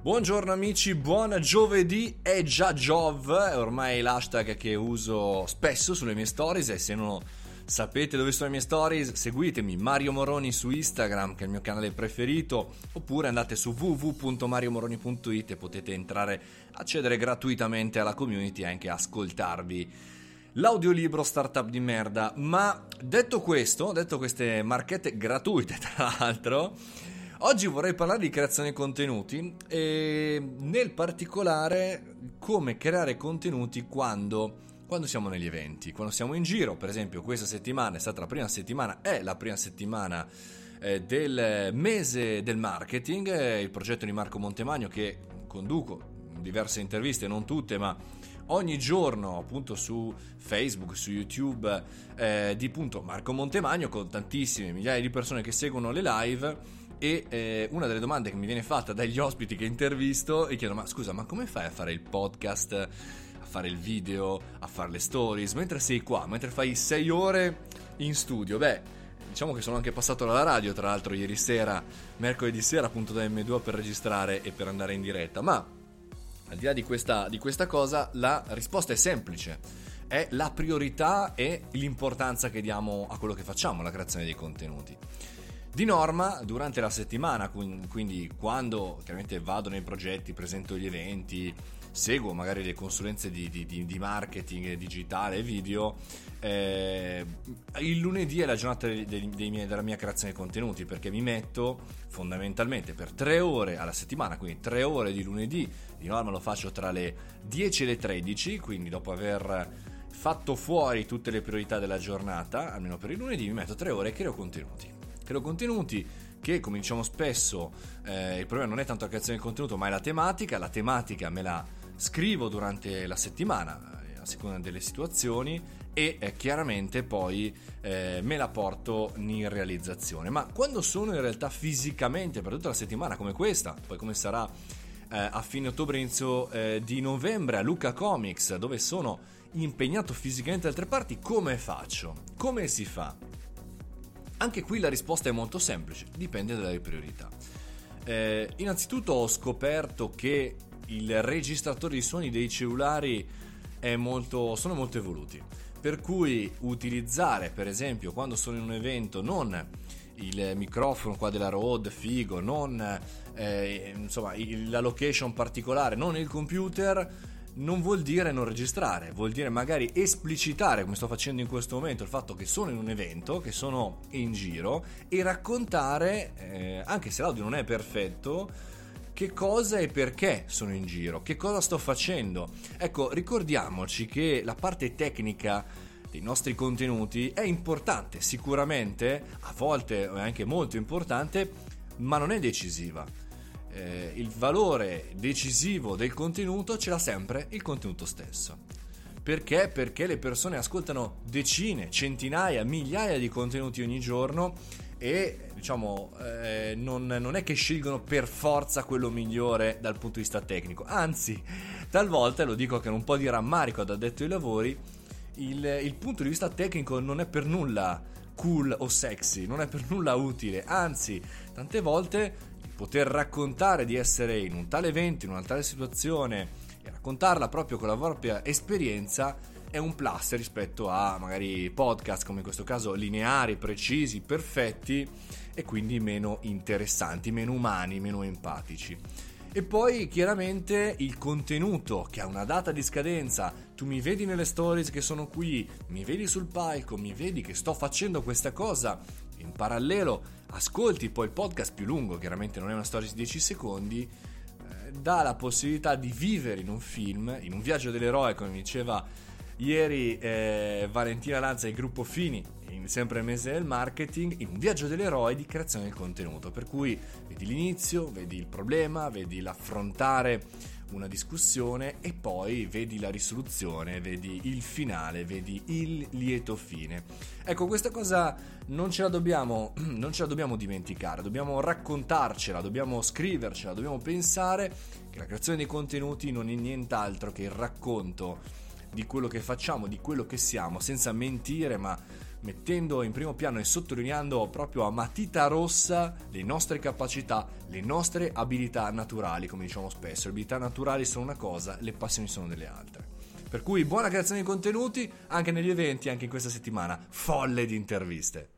Buongiorno amici, buon giovedì, è già Giov, è ormai l'hashtag che uso spesso sulle mie stories e se non sapete dove sono le mie stories seguitemi Mario Moroni su Instagram che è il mio canale preferito oppure andate su www.mariomoroni.it e potete entrare, accedere gratuitamente alla community e anche ascoltarvi l'audiolibro Startup di merda. Ma detto questo, detto queste marchette gratuite tra l'altro, Oggi vorrei parlare di creazione contenuti e nel particolare come creare contenuti quando, quando siamo negli eventi, quando siamo in giro. Per esempio questa settimana è stata la prima settimana, è la prima settimana eh, del mese del marketing, eh, il progetto di Marco Montemagno che conduco diverse interviste, non tutte, ma ogni giorno appunto su Facebook, su YouTube eh, di appunto Marco Montemagno con tantissime migliaia di persone che seguono le live e eh, una delle domande che mi viene fatta dagli ospiti che intervisto e chiedo ma scusa ma come fai a fare il podcast, a fare il video, a fare le stories mentre sei qua, mentre fai sei ore in studio? Beh, diciamo che sono anche passato dalla radio tra l'altro ieri sera, mercoledì sera appunto da M2 per registrare e per andare in diretta, ma al di là di questa, di questa cosa la risposta è semplice è la priorità e l'importanza che diamo a quello che facciamo, la creazione dei contenuti. Di norma, durante la settimana, quindi quando chiaramente vado nei progetti, presento gli eventi, seguo magari le consulenze di, di, di marketing digitale e video, eh, il lunedì è la giornata dei, dei miei, della mia creazione di contenuti perché mi metto fondamentalmente per tre ore alla settimana, quindi tre ore di lunedì, di norma lo faccio tra le 10 e le 13, quindi dopo aver fatto fuori tutte le priorità della giornata, almeno per il lunedì, mi metto tre ore e creo contenuti creo contenuti che come diciamo spesso eh, il problema non è tanto la creazione del contenuto ma è la tematica, la tematica me la scrivo durante la settimana eh, a seconda delle situazioni e eh, chiaramente poi eh, me la porto in realizzazione ma quando sono in realtà fisicamente per tutta la settimana come questa poi come sarà eh, a fine ottobre inizio eh, di novembre a Luca Comics dove sono impegnato fisicamente da altre parti come faccio? come si fa? Anche qui la risposta è molto semplice, dipende dalle priorità. Eh, innanzitutto ho scoperto che i registratori di suoni dei cellulari molto, sono molto evoluti, per cui utilizzare per esempio quando sono in un evento non il microfono qua della Rode figo, non eh, insomma la location particolare, non il computer non vuol dire non registrare, vuol dire magari esplicitare, come sto facendo in questo momento, il fatto che sono in un evento, che sono in giro e raccontare, eh, anche se l'audio non è perfetto, che cosa e perché sono in giro, che cosa sto facendo. Ecco, ricordiamoci che la parte tecnica dei nostri contenuti è importante, sicuramente, a volte è anche molto importante, ma non è decisiva eh, il valore decisivo del contenuto ce l'ha sempre il contenuto stesso. Perché? Perché le persone ascoltano decine, centinaia, migliaia di contenuti ogni giorno e diciamo eh, non, non, è che scelgono per forza quello migliore dal punto di vista tecnico, anzi talvolta, lo dico con un po' di rammarico da detto ai lavori, il, il punto di vista tecnico non è per nulla cool o sexy, non è per nulla utile, anzi tante volte poter raccontare di essere in un tale evento, in una tale situazione e raccontarla proprio con la propria esperienza è un plus rispetto a magari podcast come in questo caso lineari, precisi, perfetti e quindi meno interessanti, meno umani, meno empatici. E poi chiaramente il contenuto che ha una data di scadenza, tu mi vedi nelle stories che sono qui, mi vedi sul palco, mi vedi che sto facendo questa cosa, in parallelo ascolti poi il podcast più lungo, chiaramente non è una storia di 10 secondi, eh, dà la possibilità di vivere in un film, in un viaggio dell'eroe, come diceva ieri eh, Valentina Lanza il gruppo Fini, in sempre il mese del marketing, in un viaggio dell'eroe di creazione del contenuto, per cui vedi l'inizio, vedi il problema, vedi l'affrontare una discussione e poi vedi la risoluzione, vedi il finale, vedi il lieto fine. Ecco, questa cosa non ce la dobbiamo, ce la dobbiamo dimenticare, dobbiamo raccontarcela, dobbiamo scrivercela, dobbiamo pensare che la creazione dei contenuti non è nient'altro che il racconto di quello che facciamo, di quello che siamo, senza mentire, ma mettendo in primo piano e sottolineando proprio a matita rossa le nostre capacità, le nostre abilità naturali, come diciamo spesso. Le abilità naturali sono una cosa, le passioni sono delle altre. Per cui buona creazione di contenuti anche negli eventi, anche in questa settimana folle di interviste.